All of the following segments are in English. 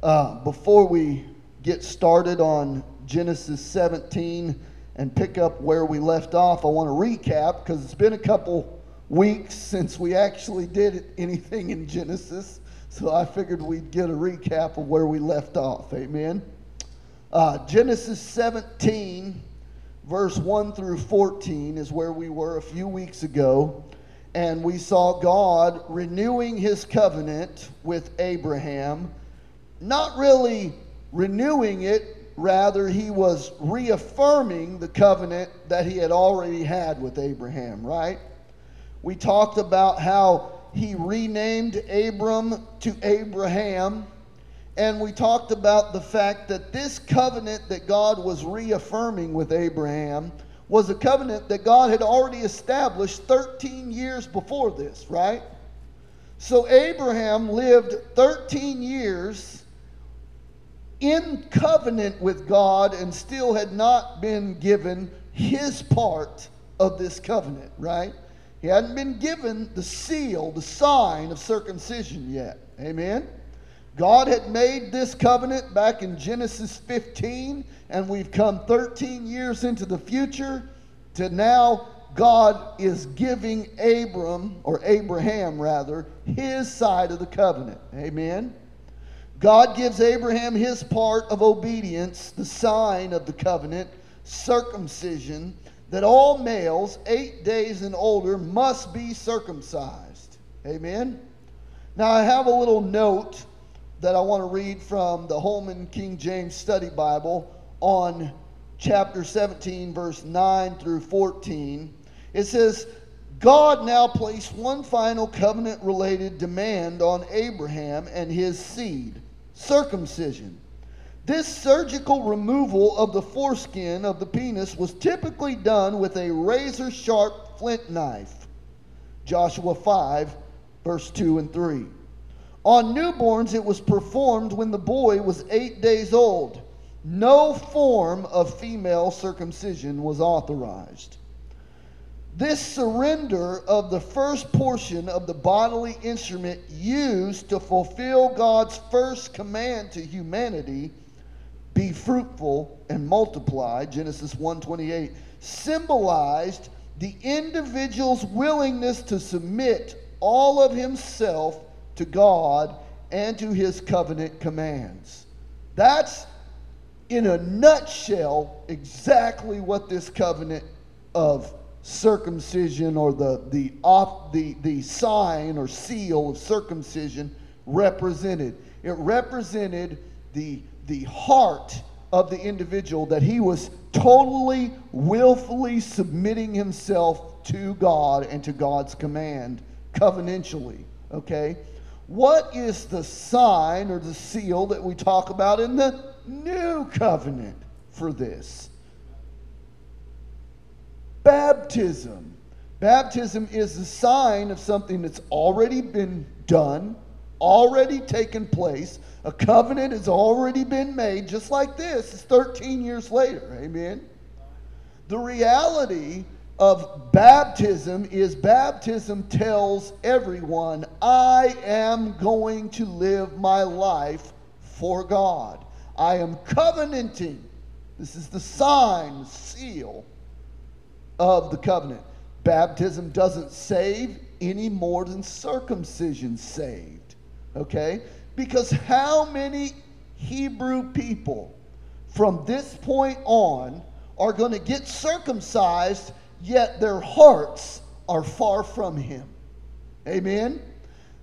Uh, before we get started on Genesis 17 and pick up where we left off, I want to recap because it's been a couple weeks since we actually did anything in Genesis. So I figured we'd get a recap of where we left off. Amen. Uh, Genesis 17, verse 1 through 14, is where we were a few weeks ago. And we saw God renewing his covenant with Abraham not really renewing it, rather, he was reaffirming the covenant that he had already had with Abraham, right? We talked about how he renamed Abram to Abraham. And we talked about the fact that this covenant that God was reaffirming with Abraham was a covenant that God had already established 13 years before this, right? So Abraham lived 13 years in covenant with God and still had not been given his part of this covenant, right? He hadn't been given the seal, the sign of circumcision yet. Amen? God had made this covenant back in Genesis 15, and we've come 13 years into the future to now God is giving Abram, or Abraham rather, his side of the covenant. Amen? God gives Abraham his part of obedience, the sign of the covenant, circumcision, that all males, eight days and older, must be circumcised. Amen? Now, I have a little note that I want to read from the Holman King James Study Bible on chapter 17, verse 9 through 14. It says, God now placed one final covenant related demand on Abraham and his seed circumcision. This surgical removal of the foreskin of the penis was typically done with a razor sharp flint knife. Joshua 5, verse 2 and 3. On newborns, it was performed when the boy was eight days old. No form of female circumcision was authorized. This surrender of the first portion of the bodily instrument used to fulfill God's first command to humanity, be fruitful and multiply, Genesis 1:28, symbolized the individual's willingness to submit all of himself to God and to his covenant commands. That's in a nutshell exactly what this covenant of circumcision or the, the, off, the, the sign or seal of circumcision represented. It represented the, the heart of the individual that he was totally, willfully submitting himself to God and to God's command covenantally. Okay? What is the sign or the seal that we talk about in the new covenant for this? Baptism. Baptism is a sign of something that's already been done, already taken place. A covenant has already been made, just like this. It's 13 years later. Amen. The reality of baptism is baptism tells everyone, I am going to live my life for God. I am covenanting. This is the sign, seal of the covenant. Baptism doesn't save any more than circumcision saved. Okay? Because how many Hebrew people from this point on are going to get circumcised, yet their hearts are far from Him? Amen?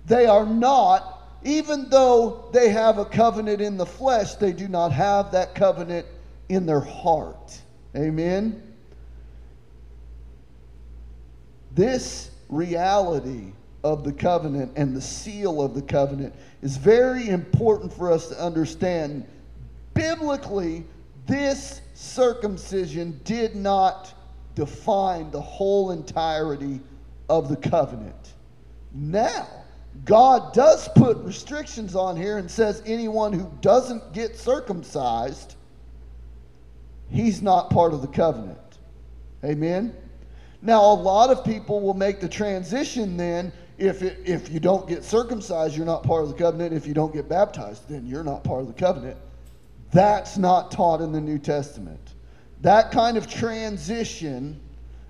They are not, even though they have a covenant in the flesh, they do not have that covenant in their heart. Amen? This reality of the covenant and the seal of the covenant is very important for us to understand. Biblically, this circumcision did not define the whole entirety of the covenant. Now, God does put restrictions on here and says anyone who doesn't get circumcised, he's not part of the covenant. Amen? Now, a lot of people will make the transition then if, it, if you don't get circumcised, you're not part of the covenant. If you don't get baptized, then you're not part of the covenant. That's not taught in the New Testament. That kind of transition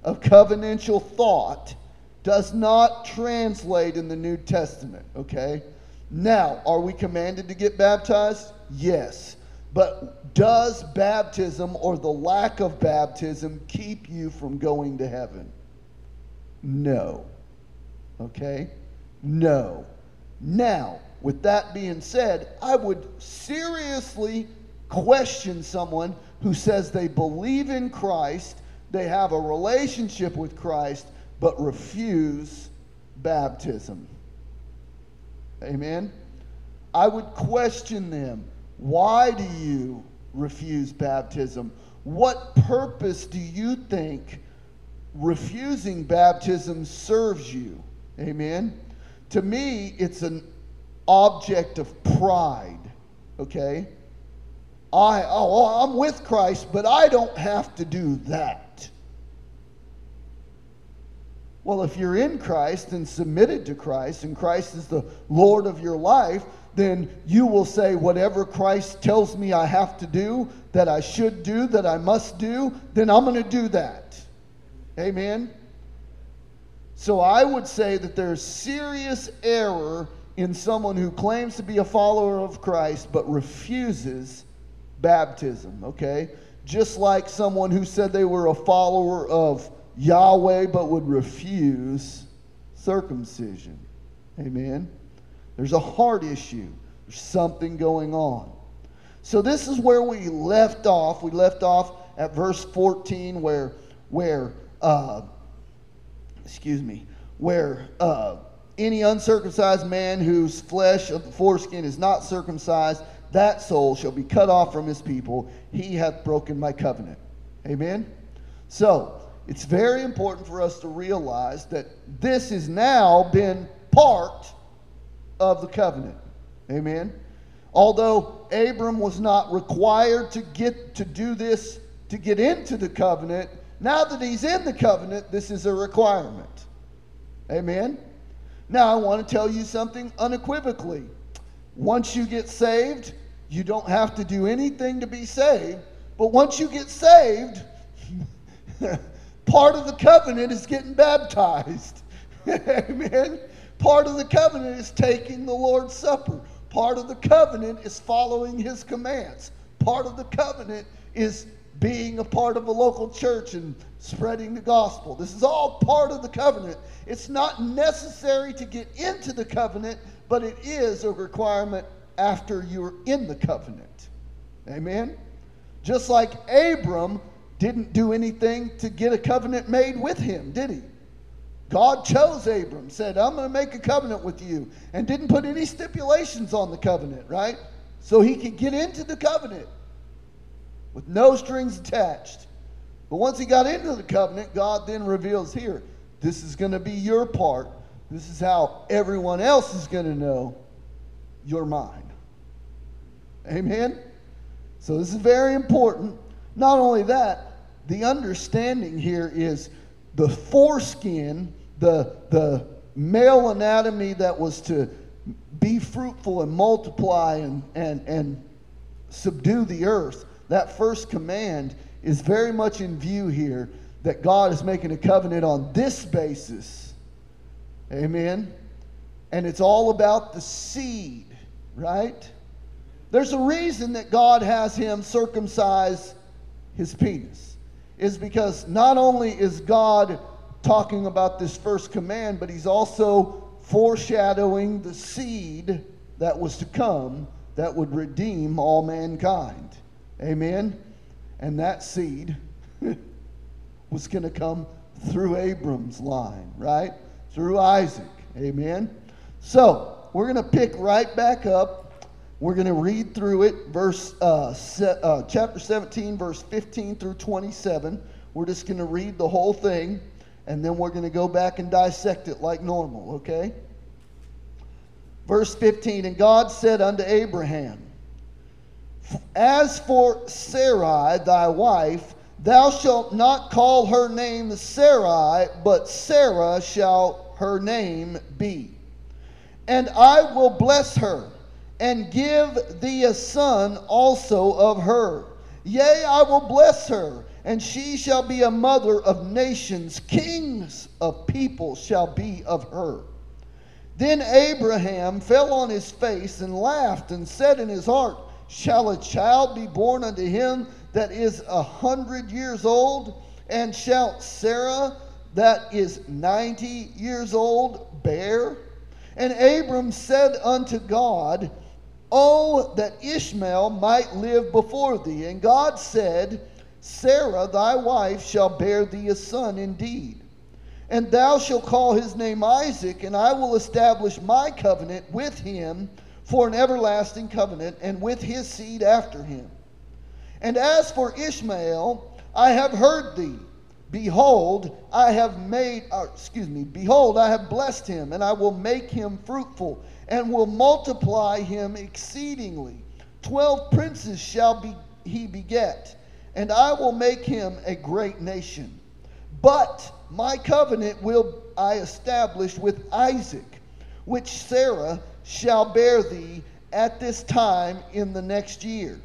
of covenantal thought does not translate in the New Testament, okay? Now, are we commanded to get baptized? Yes. But does baptism or the lack of baptism keep you from going to heaven? No. Okay? No. Now, with that being said, I would seriously question someone who says they believe in Christ, they have a relationship with Christ, but refuse baptism. Amen? I would question them. Why do you refuse baptism? What purpose do you think refusing baptism serves you? Amen? To me, it's an object of pride. Okay? I, oh, oh I'm with Christ, but I don't have to do that. Well, if you're in Christ and submitted to Christ, and Christ is the Lord of your life, then you will say, whatever Christ tells me I have to do, that I should do, that I must do, then I'm going to do that. Amen? So I would say that there's serious error in someone who claims to be a follower of Christ but refuses baptism, okay? Just like someone who said they were a follower of Yahweh but would refuse circumcision. Amen? There's a heart issue, there's something going on. So this is where we left off. We left off at verse 14 where, where uh, excuse me, where uh, any uncircumcised man whose flesh of the foreskin is not circumcised that soul shall be cut off from his people. He hath broken my covenant. Amen? So, it's very important for us to realize that this has now been part of the covenant. Amen? Although Abram was not required to get to do this to get into the covenant, now that he's in the covenant, this is a requirement. Amen? Now, I want to tell you something unequivocally. Once you get saved, you don't have to do anything to be saved. But once you get saved, part of the covenant is getting baptized. Amen. Part of the covenant is taking the Lord's Supper. Part of the covenant is following his commands. Part of the covenant is being a part of a local church and spreading the gospel. This is all part of the covenant. It's not necessary to get into the covenant, but it is a requirement after you're in the covenant. Amen? Just like Abram didn't do anything to get a covenant made with him, did he? God chose Abram, said, I'm going to make a covenant with you, and didn't put any stipulations on the covenant, right? So he could get into the covenant with no strings attached. But once he got into the covenant, God then reveals here, this is going to be your part. This is how everyone else is going to know you're mine. Amen? So this is very important. Not only that, the understanding here is the foreskin, the, the male anatomy that was to be fruitful and multiply and, and, and subdue the earth, that first command is very much in view here that God is making a covenant on this basis. Amen. And it's all about the seed, right? There's a reason that God has him circumcise his penis. Is because not only is God talking about this first command, but he's also foreshadowing the seed that was to come that would redeem all mankind. Amen? And that seed was going to come through Abram's line, right? Through Isaac. Amen? So, we're going to pick right back up. We're going to read through it, verse uh, se- uh, chapter 17, verse 15 through 27. We're just going to read the whole thing, and then we're going to go back and dissect it like normal, okay? Verse 15 And God said unto Abraham, as for Sarai, thy wife, thou shalt not call her name Sarai, but Sarah shall her name be. And I will bless her, and give thee a son also of her. Yea, I will bless her, and she shall be a mother of nations. Kings of people shall be of her. Then Abraham fell on his face and laughed, and said in his heart, Shall a child be born unto him that is a hundred years old? And shall Sarah, that is ninety years old, bear? And Abram said unto God, Oh, that Ishmael might live before thee. And God said, Sarah, thy wife, shall bear thee a son indeed. And thou shalt call his name Isaac, and I will establish my covenant with him for an everlasting covenant, and with his seed after him. And as for Ishmael, I have heard thee. Behold, I have made, or excuse me, behold, I have blessed him, and I will make him fruitful, and will multiply him exceedingly. Twelve princes shall be, he beget, and I will make him a great nation. But my covenant will I establish with Isaac, which Sarah shall bear thee at this time in the next year.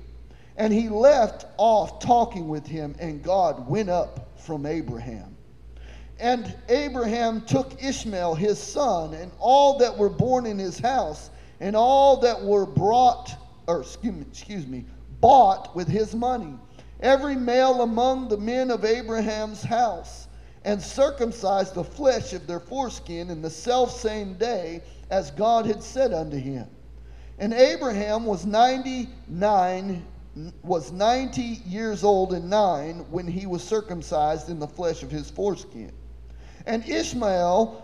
And he left off talking with him, and God went up from Abraham. And Abraham took Ishmael his son, and all that were born in his house, and all that were brought, or excuse me, excuse me bought with his money, every male among the men of Abraham's house, and circumcised the flesh of their foreskin in the self same day as God had said unto him. And Abraham was 99 was 90 years old and 9 when he was circumcised in the flesh of his foreskin. And Ishmael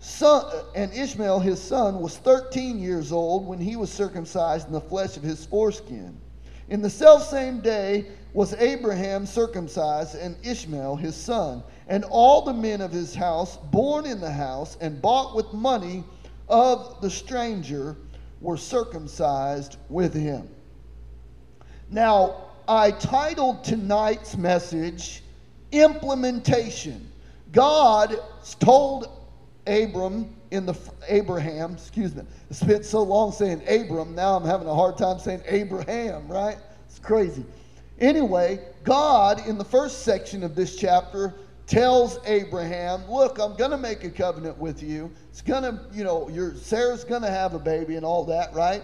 son and Ishmael his son was 13 years old when he was circumcised in the flesh of his foreskin. In the selfsame day was Abraham circumcised and Ishmael his son, and all the men of his house born in the house and bought with money of the stranger were circumcised with him. Now, I titled tonight's message Implementation. God told Abram in the Abraham, excuse me. I spent so long saying Abram, now I'm having a hard time saying Abraham, right? It's crazy. Anyway, God in the first section of this chapter tells Abraham, "Look, I'm going to make a covenant with you. It's going to, you know, your Sarah's going to have a baby and all that, right?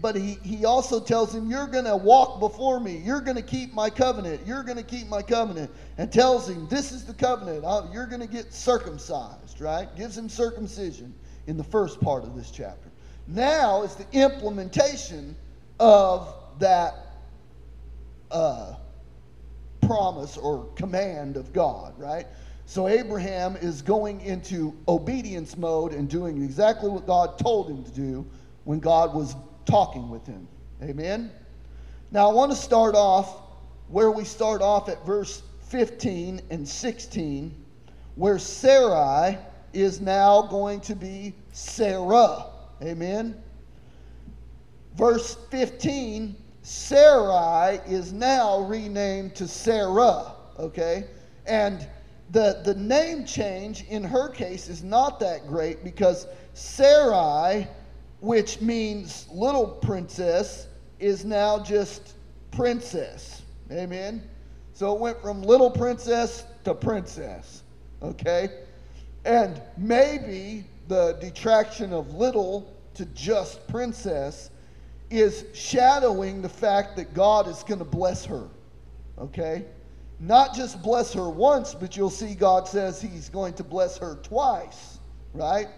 But he, he also tells him, You're going to walk before me. You're going to keep my covenant. You're going to keep my covenant. And tells him, This is the covenant. Uh, you're going to get circumcised, right? Gives him circumcision in the first part of this chapter. Now is the implementation of that uh, promise or command of God, right? So Abraham is going into obedience mode and doing exactly what God told him to do when God was talking with him. Amen? Now I want to start off where we start off at verse 15 and 16, where Sarai is now going to be Sarah. Amen? Verse 15 Sarai is now renamed to Sarah, okay? And the, the name change in her case is not that great because Sarai, which means little princess, is now just princess. Amen? So it went from little princess to princess, okay? And maybe the detraction of little to just princess is shadowing the fact that God is going to bless her. Okay? Not just bless her once, but you'll see God says he's going to bless her twice, right?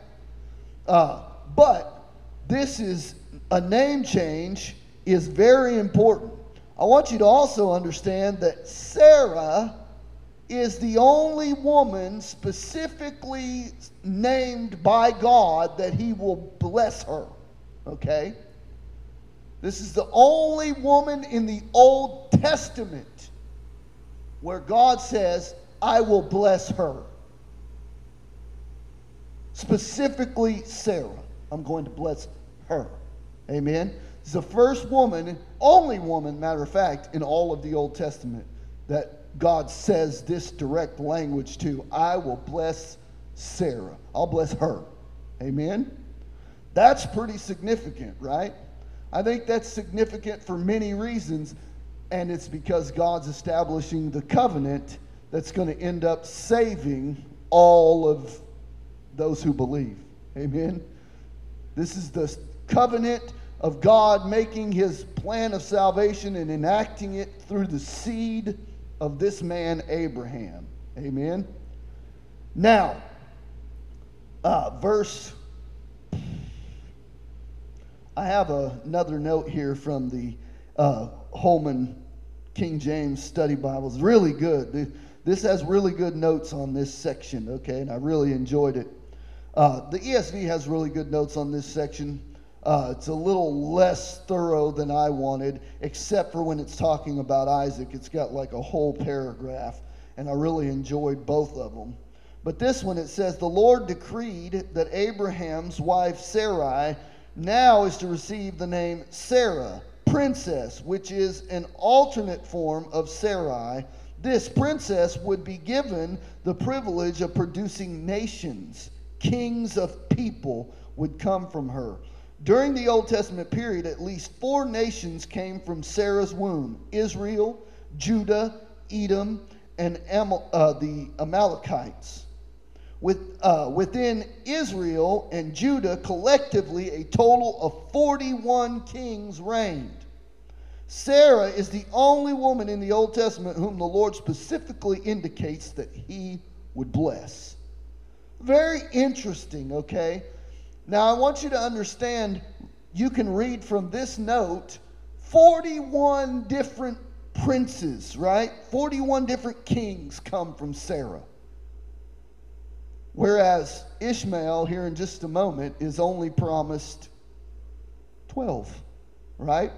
Uh, but this is a name change is very important. I want you to also understand that Sarah is the only woman specifically named by God that he will bless her. Okay? This is the only woman in the Old Testament where God says, I will bless her. Specifically, Sarah. I'm going to bless her. Amen. It's the first woman, only woman, matter of fact, in all of the Old Testament that God says this direct language to I will bless Sarah. I'll bless her. Amen? That's pretty significant, right? I think that's significant for many reasons, and it's because God's establishing the covenant that's going to end up saving all of those who believe. Amen? This is the covenant of God making his plan of salvation and enacting it through the seed of this man, Abraham. Amen? Now, uh, verse. I have a, another note here from the uh, Holman King James Study Bibles. Really good. This has really good notes on this section, okay, and I really enjoyed it. Uh, the ESV has really good notes on this section. Uh, it's a little less thorough than I wanted, except for when it's talking about Isaac. It's got like a whole paragraph, and I really enjoyed both of them. But this one, it says, The Lord decreed that Abraham's wife Sarai now is to receive the name Sarah, princess, which is an alternate form of Sarai. This princess would be given the privilege of producing nations. Kings of people would come from her. During the Old Testament period, at least four nations came from Sarah's womb Israel, Judah, Edom, and Amal, uh, the Amalekites with, uh, within Israel and Judah, collectively, a total of 41 kings reigned. Sarah is the only woman in the Old Testament whom the Lord specifically indicates that he would bless. Very interesting, okay? Now, I want you to understand you can read from this note 41 different princes, right? 41 different kings come from Sarah. Whereas Ishmael, here in just a moment, is only promised 12, right?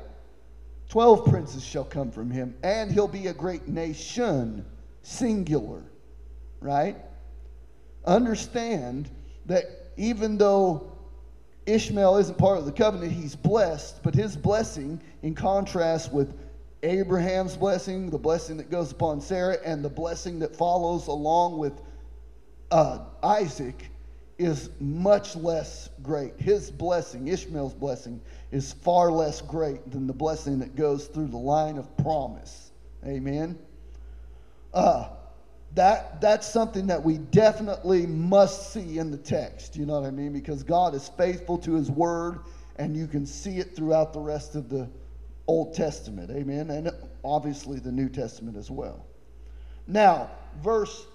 12 princes shall come from him, and he'll be a great nation, singular, right? Understand that even though Ishmael isn't part of the covenant, he's blessed, but his blessing, in contrast with Abraham's blessing, the blessing that goes upon Sarah, and the blessing that follows along with uh, Isaac is much less great. His blessing, Ishmael's blessing, is far less great than the blessing that goes through the line of promise. Amen. Uh, that that's something that we definitely must see in the text. You know what I mean? Because God is faithful to His word, and you can see it throughout the rest of the Old Testament. Amen. And obviously the New Testament as well. Now, verse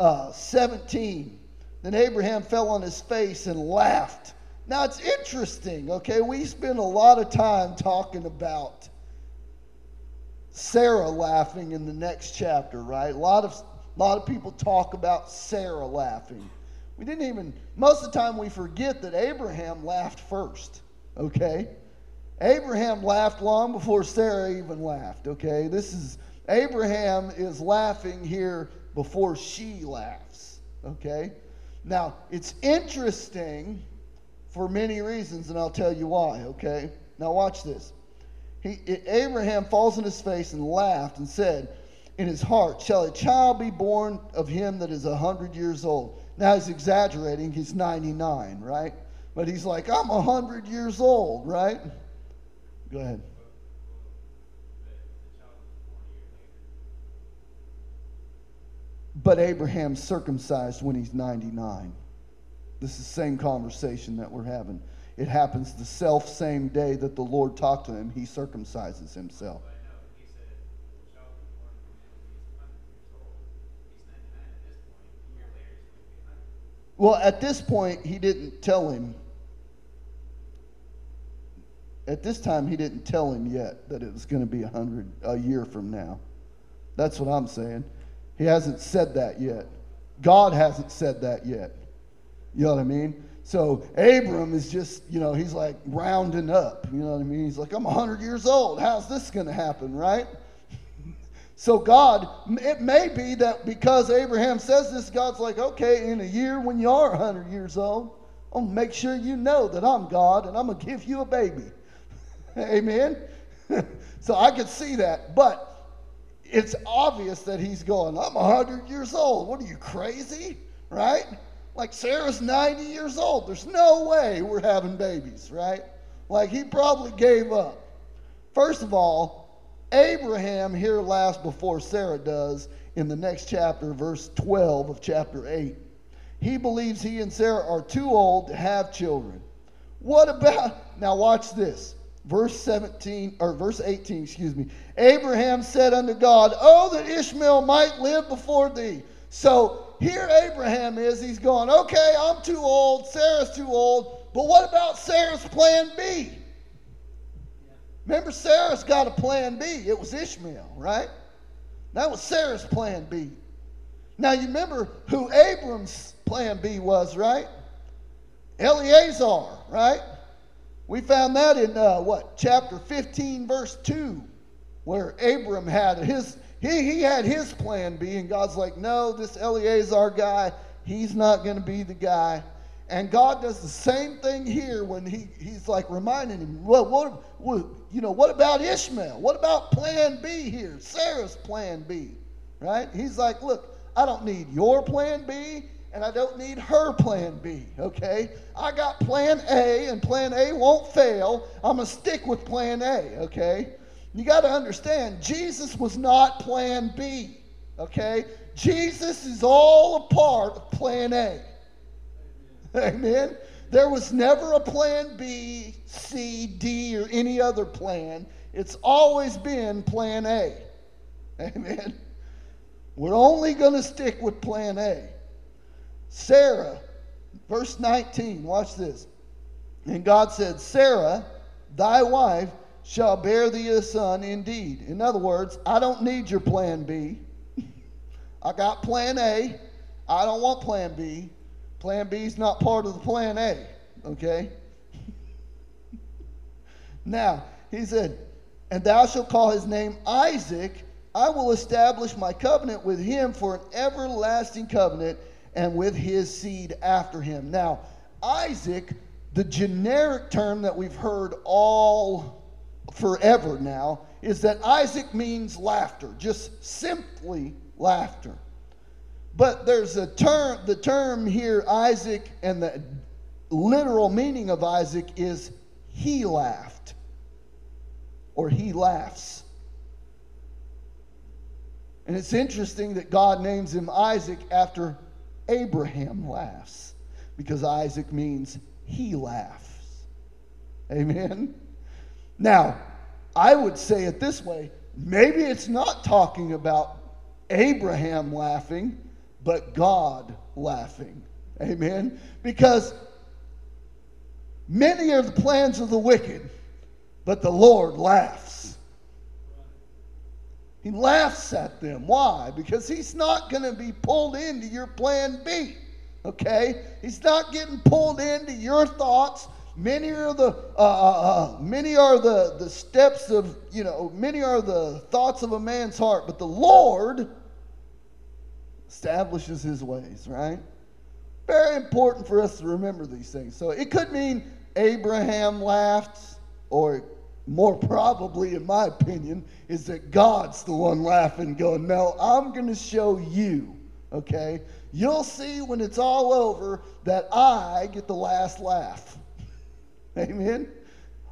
uh, 17. Then Abraham fell on his face and laughed. Now it's interesting, okay? We spend a lot of time talking about Sarah laughing in the next chapter, right? A lot of, a lot of people talk about Sarah laughing. We didn't even, most of the time we forget that Abraham laughed first, okay? Abraham laughed long before Sarah even laughed, okay? This is, Abraham is laughing here before she laughs. Okay? Now, it's interesting for many reasons, and I'll tell you why. Okay? Now, watch this. He, Abraham falls on his face and laughed and said, In his heart, Shall a child be born of him that is a hundred years old? Now, he's exaggerating. He's 99, right? But he's like, I'm a hundred years old, right? Go ahead. But Abraham's circumcised when he's 99. This is the same conversation that we're having. It happens the self same day that the Lord talked to him, he circumcises himself. Well, at this point, he didn't tell him. At this time, he didn't tell him yet that it was going to be a hundred a year from now. That's what I'm saying. He hasn't said that yet. God hasn't said that yet. You know what I mean? So Abram is just, you know, he's like rounding up. You know what I mean? He's like, I'm 100 years old. How's this going to happen, right? So God, it may be that because Abraham says this, God's like, okay, in a year when you are 100 years old, to make sure you know that I'm God and I'm going to give you a baby. Amen? so I could see that. But it's obvious that he's going, I'm 100 years old. What are you, crazy? Right? Like Sarah's 90 years old. There's no way we're having babies, right? Like he probably gave up. First of all, Abraham here last before Sarah does in the next chapter, verse 12 of chapter 8. He believes he and Sarah are too old to have children. What about, now watch this. Verse 17, or verse 18, excuse me. Abraham said unto God, Oh, that Ishmael might live before thee. So here Abraham is. He's going, Okay, I'm too old. Sarah's too old. But what about Sarah's plan B? Remember, Sarah's got a plan B. It was Ishmael, right? That was Sarah's plan B. Now, you remember who Abram's plan B was, right? Eleazar, right? We found that in uh, what chapter 15, verse 2, where Abram had his he, he had his plan B, and God's like, no, this Eleazar guy, he's not going to be the guy. And God does the same thing here when he, he's like reminding him, well, what, what, you know, what about Ishmael? What about plan B here? Sarah's plan B, right? He's like, look, I don't need your plan B, and I don't need her plan B, okay? I got plan A, and plan A won't fail. I'm going to stick with plan A, okay? You got to understand, Jesus was not plan B, okay? Jesus is all a part of plan A. Amen. There was never a plan B, D, or any other plan. It's always been plan A. Amen. We're only going to stick with plan A. Sarah, verse 19, watch this. And God said, Sarah, thy wife, shall bear thee a son indeed. In other words, I don't need your plan B. I got plan A. I don't want plan B. Plan B is not part of the plan A, okay? Now, he said, And thou shalt call his name Isaac. I will establish my covenant with him for an everlasting covenant and with his seed after him. Now, Isaac, the generic term that we've heard all forever now, is that Isaac means laughter, just simply laughter. But there's a term, the term here, Isaac, and the literal meaning of Isaac is he laughed or he laughs. And it's interesting that God names him Isaac after Abraham laughs because Isaac means he laughs. Amen. Now, I would say it this way maybe it's not talking about Abraham laughing but God laughing. Amen? Because many are the plans of the wicked, but the Lord laughs. He laughs at them. Why? Because he's not going to be pulled into your plan B. Okay? He's not getting pulled into your thoughts. Many are the uh, uh, uh, many are the the steps of you know many are the thoughts of a man's heart, but the Lord establishes his ways, right? Very important for us to remember these things. So it could mean Abraham laughed, or more probably, in my opinion, is that God's the one laughing, going, No, I'm going to show you, okay? You'll see when it's all over that I get the last laugh. Amen?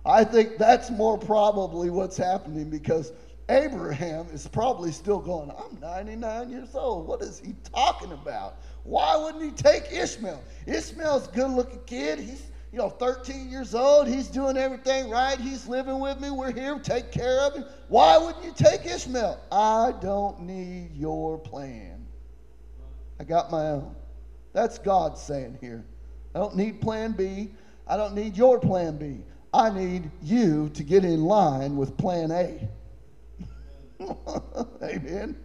I think that's more probably what's happening because Abraham is probably still going, I'm 99 years old. What is he talking about? Why wouldn't he take Ishmael? Ishmael's a good looking kid. He's, you know, 13 years old. He's doing everything right. He's living with me. We're here. Take care of him. Why wouldn't you take Ishmael? I don't need your plan. I got my own. That's God saying here. I don't need plan B. I don't need your plan B. I need you to get in line with plan A. Amen.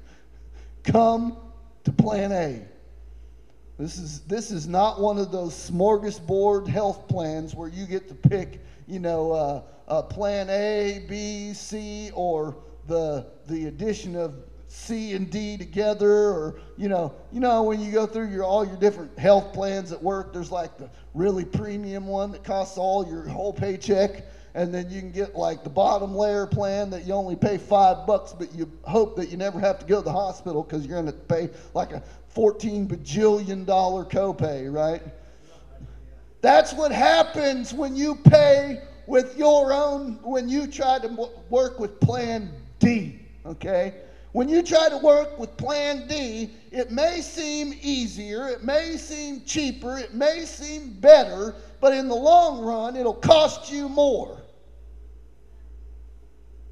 Come to plan A. This is, this is not one of those smorgasbord health plans where you get to pick, you know, uh, uh, plan A, B, C, or the, the addition of C and D together, or you know, you know when you go through your all your different health plans at work, there's like the really premium one that costs all your whole paycheck. And then you can get like the bottom layer plan that you only pay five bucks, but you hope that you never have to go to the hospital because you're going to pay like a 14 bajillion dollar copay, right? That's what happens when you pay with your own, when you try to work with plan D, okay? When you try to work with plan D, it may seem easier, it may seem cheaper, it may seem better, but in the long run, it'll cost you more.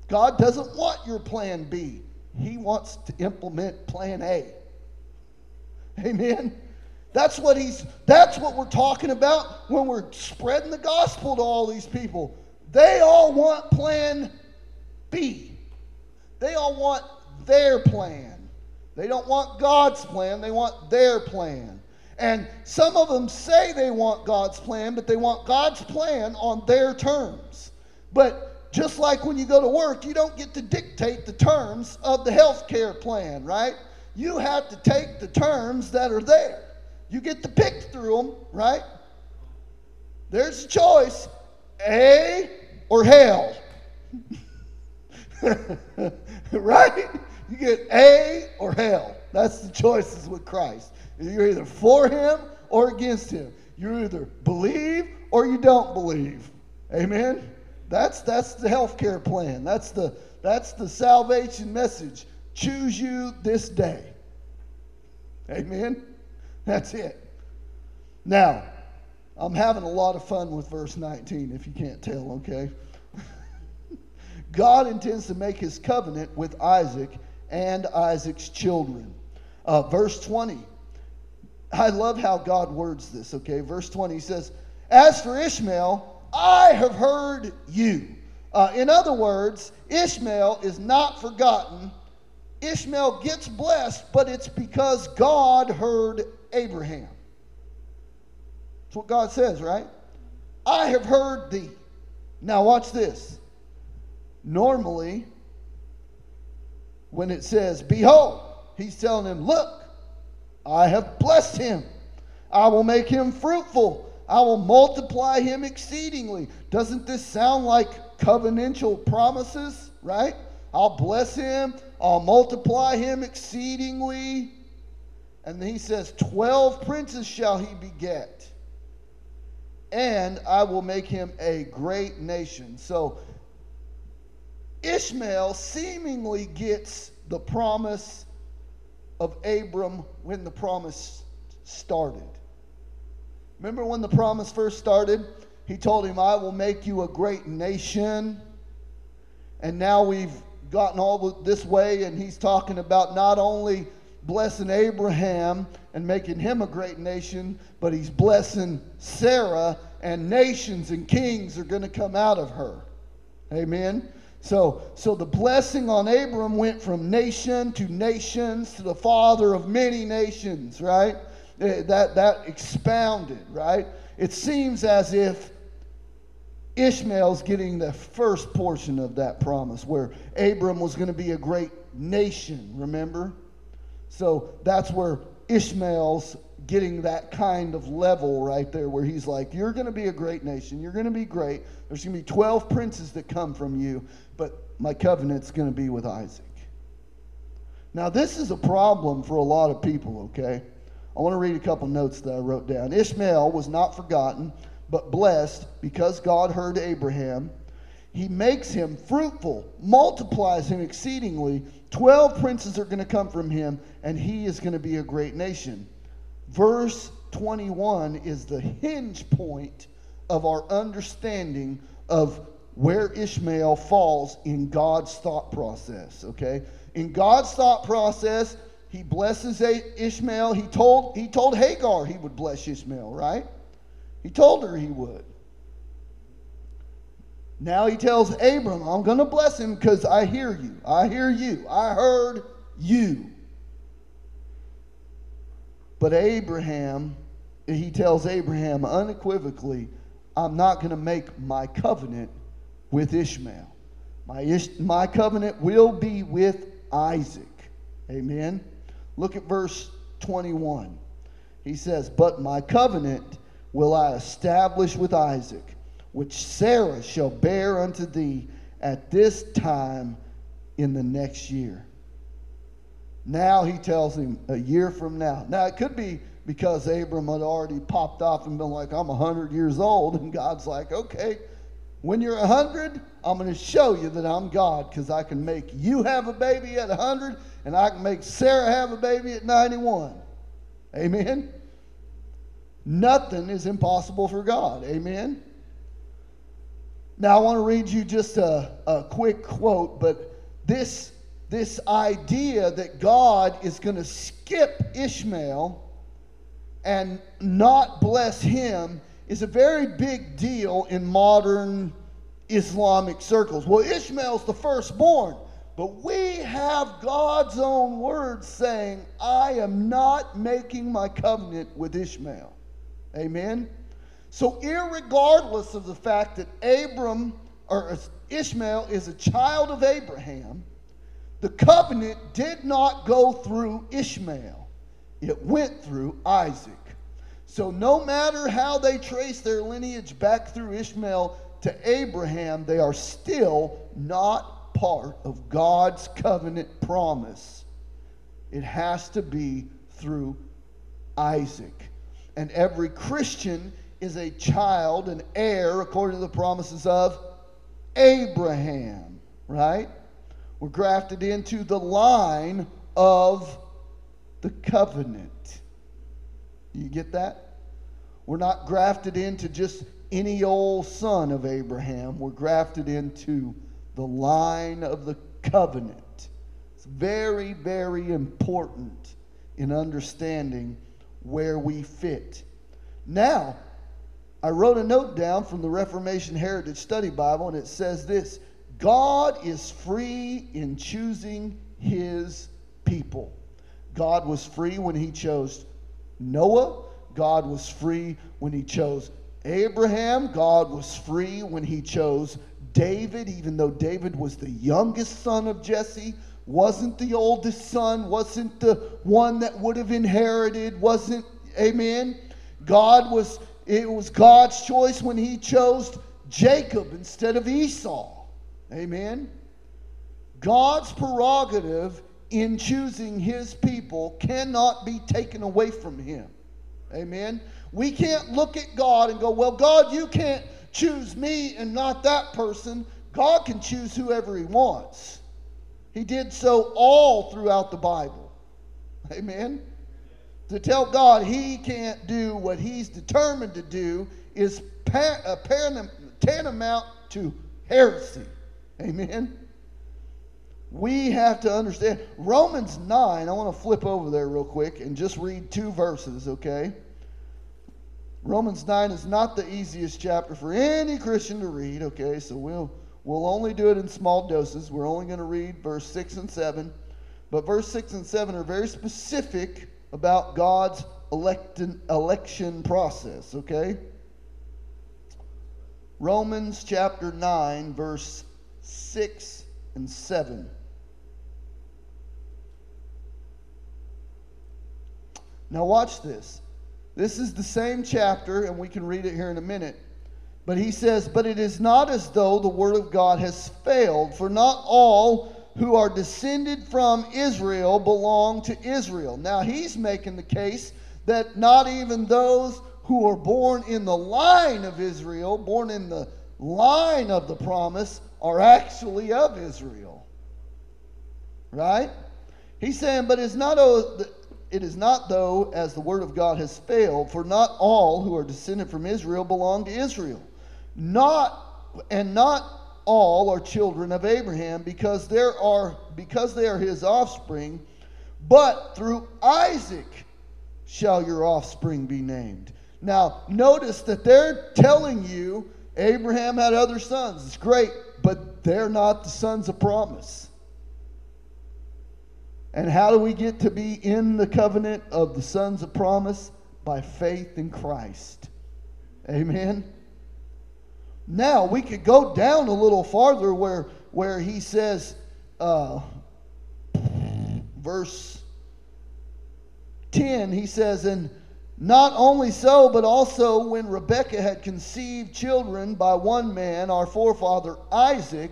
God doesn't want your plan B, He wants to implement plan A. Amen. That's what he's that's what we're talking about when we're spreading the gospel to all these people. They all want plan B. They all want their plan. They don't want God's plan, they want their plan. And some of them say they want God's plan, but they want God's plan on their terms. But just like when you go to work, you don't get to dictate the terms of the health care plan, right? You have to take the terms that are there. You get to pick through them, right? There's a choice A or hell. right? You get A or hell. That's the choices with Christ. You're either for him or against him. You either believe or you don't believe. Amen. That's that's the healthcare plan. That's the that's the salvation message. Choose you this day. Amen. That's it. Now, I'm having a lot of fun with verse 19 if you can't tell, okay? God intends to make his covenant with Isaac and Isaac's children. Uh, verse 20. I love how God words this, okay? Verse 20 he says, As for Ishmael, I have heard you. Uh, in other words, Ishmael is not forgotten. Ishmael gets blessed, but it's because God heard Abraham. That's what God says, right? I have heard thee. Now, watch this. Normally, when it says, Behold, he's telling him, Look, I have blessed him. I will make him fruitful. I will multiply him exceedingly. Doesn't this sound like covenantal promises, right? I'll bless him. I'll multiply him exceedingly. And he says, 12 princes shall he beget. And I will make him a great nation. So Ishmael seemingly gets the promise of Abram when the promise started. Remember when the promise first started? He told him, I will make you a great nation. And now we've gotten all this way, and he's talking about not only blessing Abraham and making him a great nation, but he's blessing Sarah, and nations and kings are going to come out of her. Amen. So, so the blessing on Abram went from nation to nations to the father of many nations, right? Eh, that, that expounded, right? It seems as if Ishmael's getting the first portion of that promise where Abram was going to be a great nation, remember? So that's where Ishmael's getting that kind of level right there where he's like, You're going to be a great nation. You're going to be great. There's going to be 12 princes that come from you, but my covenant's going to be with Isaac. Now, this is a problem for a lot of people, okay? I want to read a couple notes that I wrote down. Ishmael was not forgotten, but blessed because God heard Abraham. He makes him fruitful, multiplies him exceedingly. Twelve princes are going to come from him, and he is going to be a great nation. Verse 21 is the hinge point of our understanding of where Ishmael falls in God's thought process, okay? In God's thought process, he blesses Ishmael. He told, he told Hagar he would bless Ishmael, right? He told her he would. Now he tells Abram, I'm going to bless him because I hear you. I hear you. I heard you. But Abraham, he tells Abraham unequivocally, I'm not going to make my covenant with Ishmael. My, Ish, my covenant will be with Isaac. Amen. Look at verse 21. He says, But my covenant will I establish with Isaac which Sarah shall bear unto thee at this time in the next year. Now he tells him a year from now. Now it could be because Abram had already popped off and been like, I'm 100 years old. And God's like, okay, when you're 100, I'm going to show you that I'm God because I can make you have a baby at 100 and I can make Sarah have a baby at 91. Amen? Nothing is impossible for God. Amen? Now, I want to read you just a, a quick quote, but this, this idea that God is going to skip Ishmael and not bless him is a very big deal in modern Islamic circles. Well, Ishmael's the firstborn, but we have God's own words saying, I am not making my covenant with Ishmael. Amen? So, regardless of the fact that Abram or Ishmael is a child of Abraham, the covenant did not go through Ishmael it went through Isaac. So no matter how they trace their lineage back through Ishmael to Abraham, they are still not part of God's covenant promise. It has to be through Isaac. And every Christian is a child, an heir, according to the promises of Abraham, right? We're grafted into the line of the covenant. You get that? We're not grafted into just any old son of Abraham. We're grafted into the line of the covenant. It's very, very important in understanding where we fit. Now, I wrote a note down from the Reformation Heritage Study Bible, and it says this God is free in choosing his people. God was free when he chose Noah. God was free when he chose Abraham. God was free when he chose David, even though David was the youngest son of Jesse, wasn't the oldest son, wasn't the one that would have inherited, wasn't, amen? God was, it was God's choice when he chose Jacob instead of Esau. Amen? God's prerogative in choosing his people cannot be taken away from him. Amen. We can't look at God and go, well, God, you can't choose me and not that person. God can choose whoever he wants. He did so all throughout the Bible. Amen. To tell God he can't do what he's determined to do is uh, tantamount to heresy. Amen we have to understand Romans 9. I want to flip over there real quick and just read two verses, okay? Romans 9 is not the easiest chapter for any Christian to read, okay? So we'll we'll only do it in small doses. We're only going to read verse 6 and 7. But verse 6 and 7 are very specific about God's election election process, okay? Romans chapter 9 verse 6 and 7. Now, watch this. This is the same chapter, and we can read it here in a minute. But he says, But it is not as though the word of God has failed, for not all who are descended from Israel belong to Israel. Now, he's making the case that not even those who are born in the line of Israel, born in the line of the promise, are actually of Israel. Right? He's saying, but it's not it is not though as the word of God has failed, for not all who are descended from Israel belong to Israel. Not and not all are children of Abraham because there are because they are his offspring, but through Isaac shall your offspring be named. Now, notice that they're telling you Abraham had other sons. It's great, but they're not the sons of promise. And how do we get to be in the covenant of the sons of promise? By faith in Christ. Amen. Now we could go down a little farther where where he says, uh, verse 10, he says, and Not only so, but also when Rebekah had conceived children by one man, our forefather Isaac,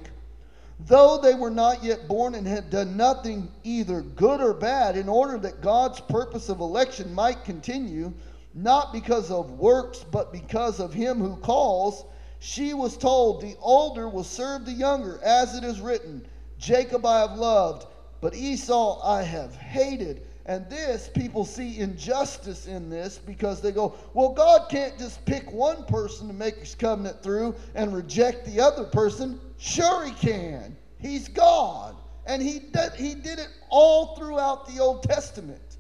though they were not yet born and had done nothing either good or bad, in order that God's purpose of election might continue, not because of works, but because of him who calls, she was told, The older will serve the younger, as it is written, Jacob I have loved, but Esau I have hated. And this, people see injustice in this because they go, well, God can't just pick one person to make his covenant through and reject the other person. Sure, he can. He's God. And he did, he did it all throughout the Old Testament.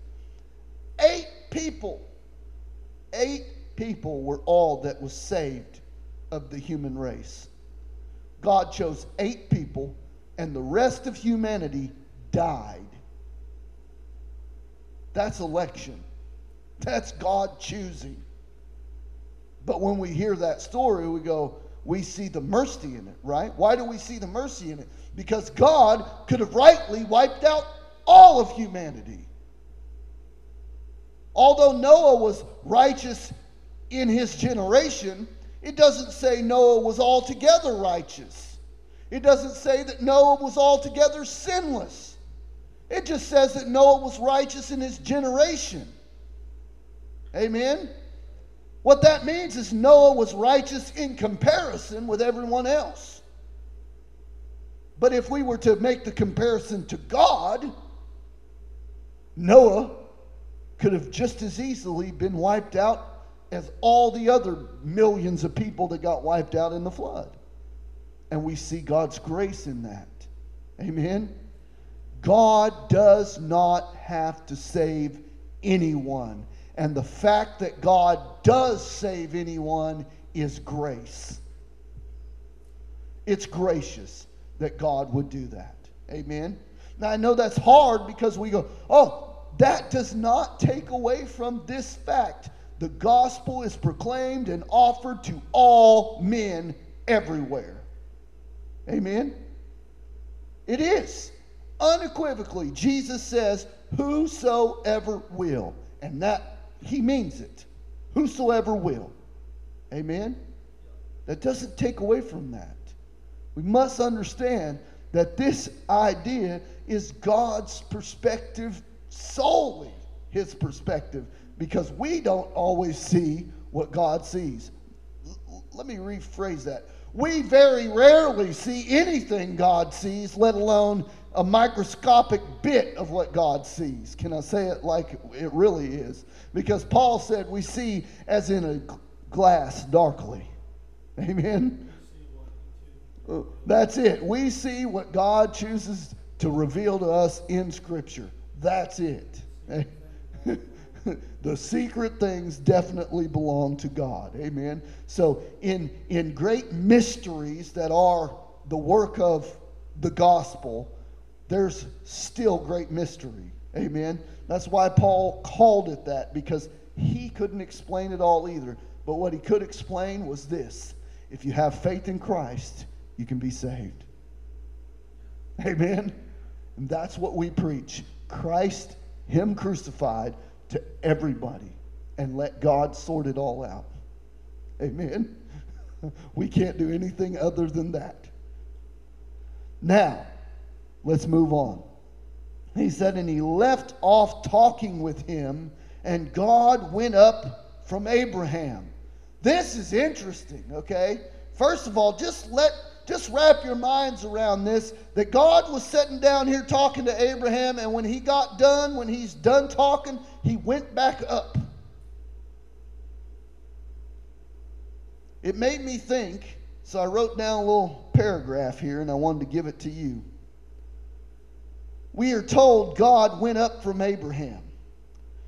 Eight people, eight people were all that was saved of the human race. God chose eight people, and the rest of humanity died. That's election. That's God choosing. But when we hear that story, we go, we see the mercy in it, right? Why do we see the mercy in it? Because God could have rightly wiped out all of humanity. Although Noah was righteous in his generation, it doesn't say Noah was altogether righteous. It doesn't say that Noah was altogether sinless. It just says that Noah was righteous in his generation. Amen? What that means is Noah was righteous in comparison with everyone else. But if we were to make the comparison to God, Noah could have just as easily been wiped out as all the other millions of people that got wiped out in the flood. And we see God's grace in that. Amen? God does not have to save anyone. And the fact that God does save anyone is grace. It's gracious that God would do that. Amen. Now, I know that's hard because we go, oh, that does not take away from this fact. The gospel is proclaimed and offered to all men everywhere. Amen. It is unequivocally, Jesus says, Whosoever will. And that, he means it. Whosoever will. Amen? That doesn't take away from that. We must understand that this idea is God's perspective solely, his perspective, because we don't always see what God sees. L- let me rephrase that. We very rarely see anything God sees, let alone a microscopic bit of what God sees. Can I say it like it really is? Because Paul said we see as in a glass darkly. Amen. That's it. We see what God chooses to reveal to us in Scripture. That's it. the secret things definitely belong to God. Amen. So in in great mysteries that are the work of the gospel, there's still great mystery. Amen. That's why Paul called it that, because he couldn't explain it all either. But what he could explain was this if you have faith in Christ, you can be saved. Amen. And that's what we preach Christ, Him crucified to everybody, and let God sort it all out. Amen. We can't do anything other than that. Now, Let's move on. He said, and he left off talking with him, and God went up from Abraham. This is interesting, okay? First of all, just let just wrap your minds around this that God was sitting down here talking to Abraham, and when he got done, when he's done talking, he went back up. It made me think, so I wrote down a little paragraph here, and I wanted to give it to you we are told God went up from Abraham.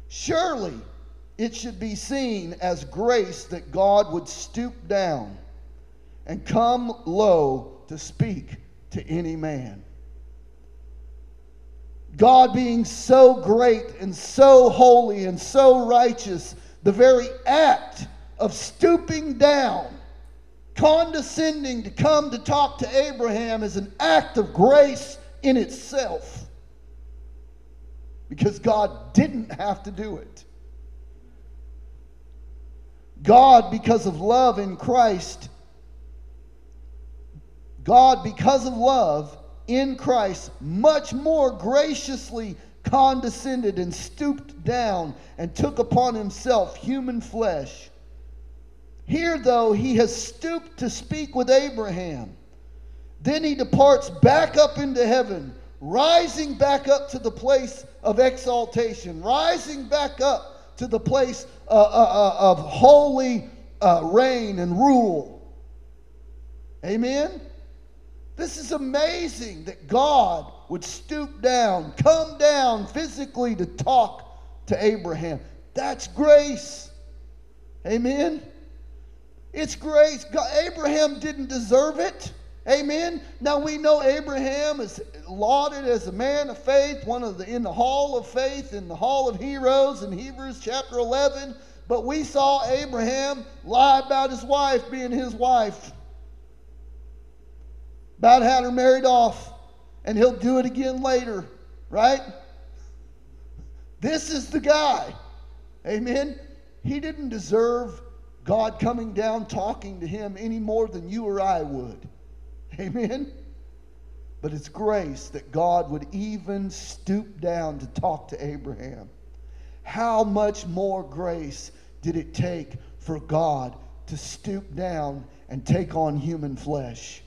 Surely it should be seen as grace that God would stoop down and come low to speak to any man. God being so great and so holy and so righteous, the very act of stooping down, condescending to come to talk to Abraham is an act of grace in itself because God didn't have to do it. God, because of love in Christ, God, because of love in Christ, much more graciously condescended and stooped down and took upon himself human flesh. Here, though, he has stooped to speak with Abraham. Then he departs back up into heaven, rising back up to the place of exaltation, rising back up to the place uh, uh, uh of holy uh, reign and rule. Amen? This is amazing that God would stoop down, come down physically to talk to Abraham. That's grace. Amen. It's grace. God, Abraham didn't deserve it. Amen. Now we know Abraham is lauded as a man of faith, one of the in the hall of faith, in the hall of heroes in Hebrews chapter 11. But we saw Abraham lie about his wife being his wife. About had her married off, and he'll do it again later, right? This is the guy. Amen. He didn't deserve God coming down talking to him any more than you or I would. Amen. But it's grace that God would even stoop down to talk to Abraham. How much more grace did it take for God to stoop down and take on human flesh?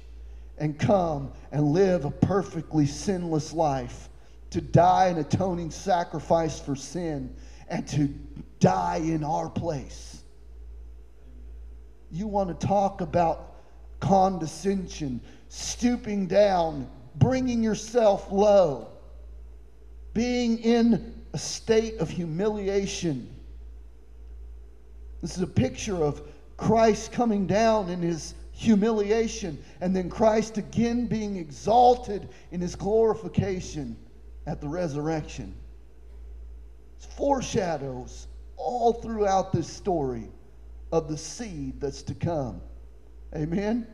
and come and live a perfectly sinless life, to die an atoning sacrifice for sin, and to die in our place. You want to talk about condescension, stooping down, bringing yourself low, being in a state of humiliation. This is a picture of Christ coming down in his humiliation, and then Christ again being exalted in his glorification at the resurrection. It's foreshadows all throughout this story of the seed that's to come. Amen.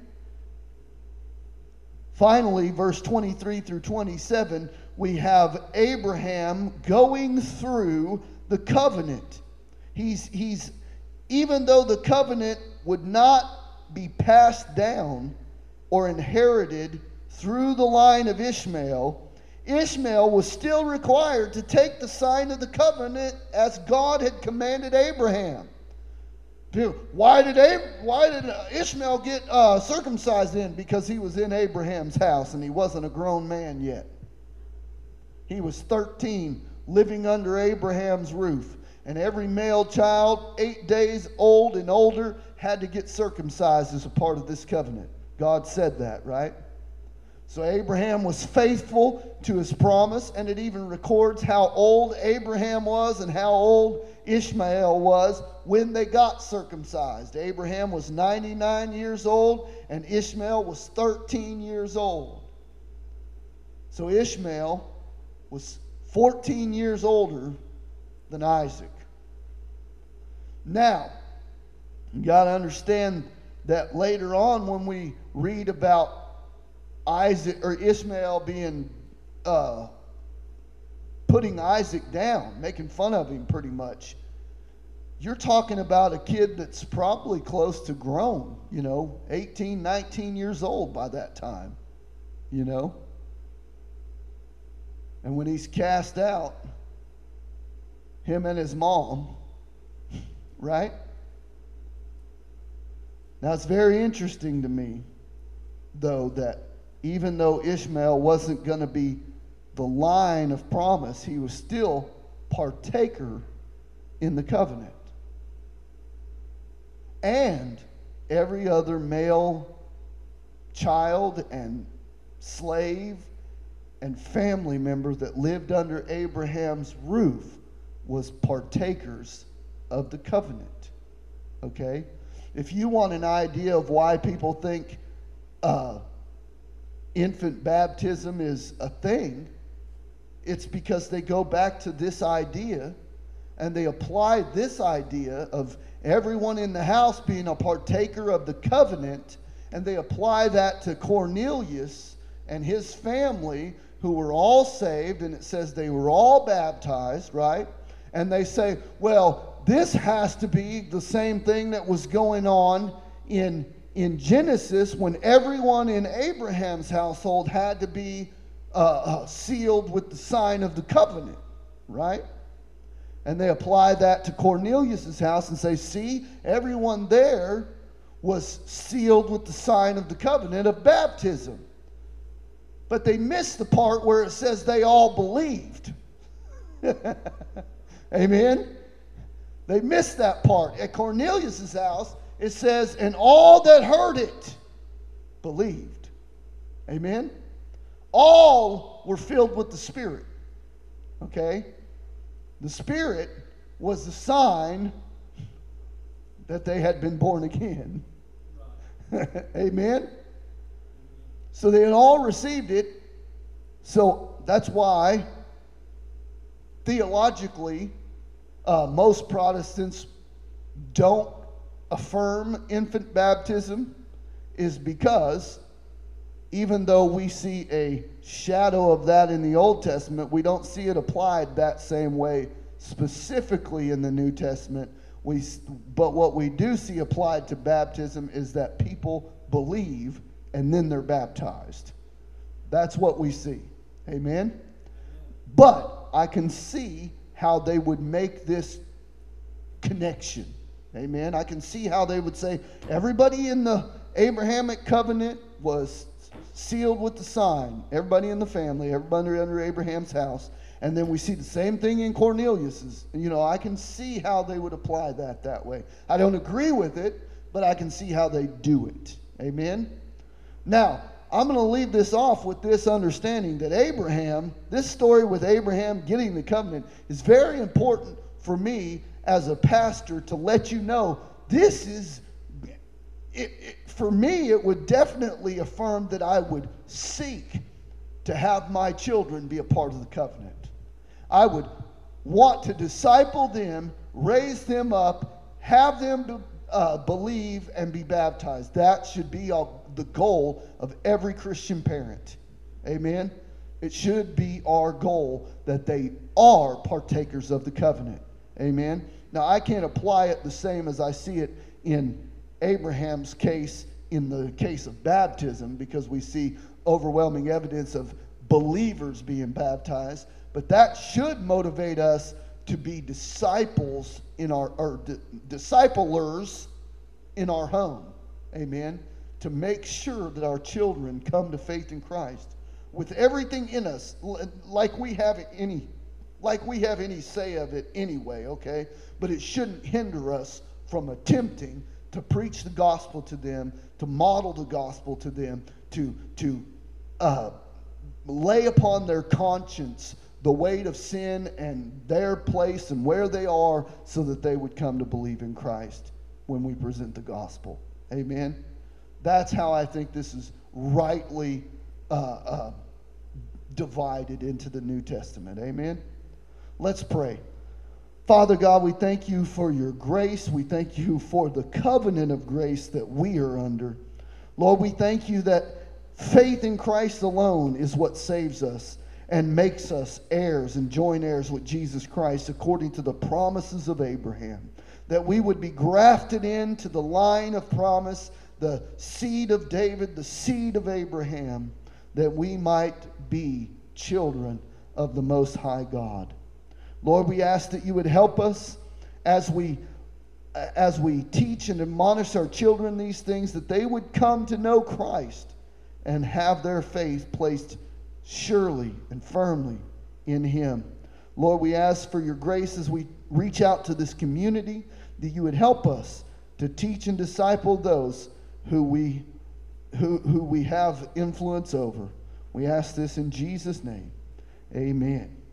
Finally, verse 23 through 27, we have Abraham going through the covenant. He's, he's, even though the covenant would not be passed down or inherited through the line of Ishmael, Ishmael was still required to take the sign of the covenant as God had commanded Abraham. Why did, Ab- why did Ishmael get uh, circumcised then? Because he was in Abraham's house and he wasn't a grown man yet. He was 13, living under Abraham's roof. And every male child, eight days old and older, had to get circumcised as a part of this covenant. God said that, right? So Abraham was faithful to his promise, and it even records how old Abraham was and how old Ishmael was when they got circumcised. Abraham was 99 years old, and Ishmael was 13 years old. So Ishmael was 14 years older than Isaac. Now, you got to understand that later on, when we read about Isaac or Ishmael being uh, putting Isaac down, making fun of him pretty much, you're talking about a kid that's probably close to grown, you know, 18, 19 years old by that time, you know. And when he's cast out, him and his mom, right? Now, it's very interesting to me, though, that even though Ishmael wasn't going to be the line of promise, he was still partaker in the covenant. And every other male child and slave and family member that lived under Abraham's roof was partakers of the covenant. Okay? if you want an idea of why people think uh, infant baptism is a thing, it's because they go back to this idea and they apply this idea of everyone in the house being a partaker of the covenant, and they apply that to Cornelius and his family, who were all saved, and it says they were all baptized, right? And they say, well, this has to be the same thing that was going on in, in Genesis when everyone in Abraham's household had to be uh, uh, sealed with the sign of the covenant, right? And they apply that to Cornelius's house and say, see, everyone there was sealed with the sign of the covenant of baptism. But they missed the part where it says they all believed. Amen? They missed that part. At Cornelius's house, it says, and all that heard it believed. Amen? All were filled with the Spirit. Okay? The Spirit was the sign that they had been born again. Amen? So they had all received it. So that's why, theologically, uh, most Protestants don't affirm infant baptism, is because even though we see a shadow of that in the Old Testament, we don't see it applied that same way specifically in the New Testament. We, but what we do see applied to baptism is that people believe and then they're baptized. That's what we see. Amen? But I can see how they would make this connection. Amen? I can see how they would say everybody in the Abrahamic covenant was sealed with the sign. Everybody in the family, everybody under Abraham's house. And then we see the same thing in Cornelius's. You know, I can see how they would apply that that way. I don't agree with it, but I can see how they do it. Amen? Now, I'm going to leave this off with this understanding that Abraham, this story with Abraham getting the covenant, is very important for me as a pastor to let you know this is it, it, for me, it would definitely affirm that I would seek to have my children be a part of the covenant. I would want to disciple them, raise them up, have them uh, believe and be baptized. That should be the goal of every Christian parent. Amen. It should be our goal that they are partakers of the covenant. Amen. Now, I can't apply it the same as I see it in Abraham's case in the case of baptism because we see overwhelming evidence of believers being baptized, but that should motivate us to be disciples in our or di- disciplers in our home. Amen. To make sure that our children come to faith in Christ with everything in us like we have any like we have any say of it anyway, okay? But it shouldn't hinder us from attempting to preach the gospel to them, to model the gospel to them, to, to uh, lay upon their conscience the weight of sin and their place and where they are so that they would come to believe in Christ when we present the gospel. Amen. That's how I think this is rightly uh, uh, divided into the New Testament. Amen. Let's pray. Father God, we thank you for your grace. We thank you for the covenant of grace that we are under. Lord, we thank you that faith in Christ alone is what saves us and makes us heirs and joint heirs with Jesus Christ according to the promises of Abraham. That we would be grafted into the line of promise, the seed of David, the seed of Abraham, that we might be children of the Most High God. Lord, we ask that you would help us as we as we teach and admonish our children these things that they would come to know Christ and have their faith placed surely and firmly in him. Lord, we ask for your grace as we reach out to this community that you would help us to teach and disciple those who we who, who we have influence over. We ask this in Jesus' name. Amen.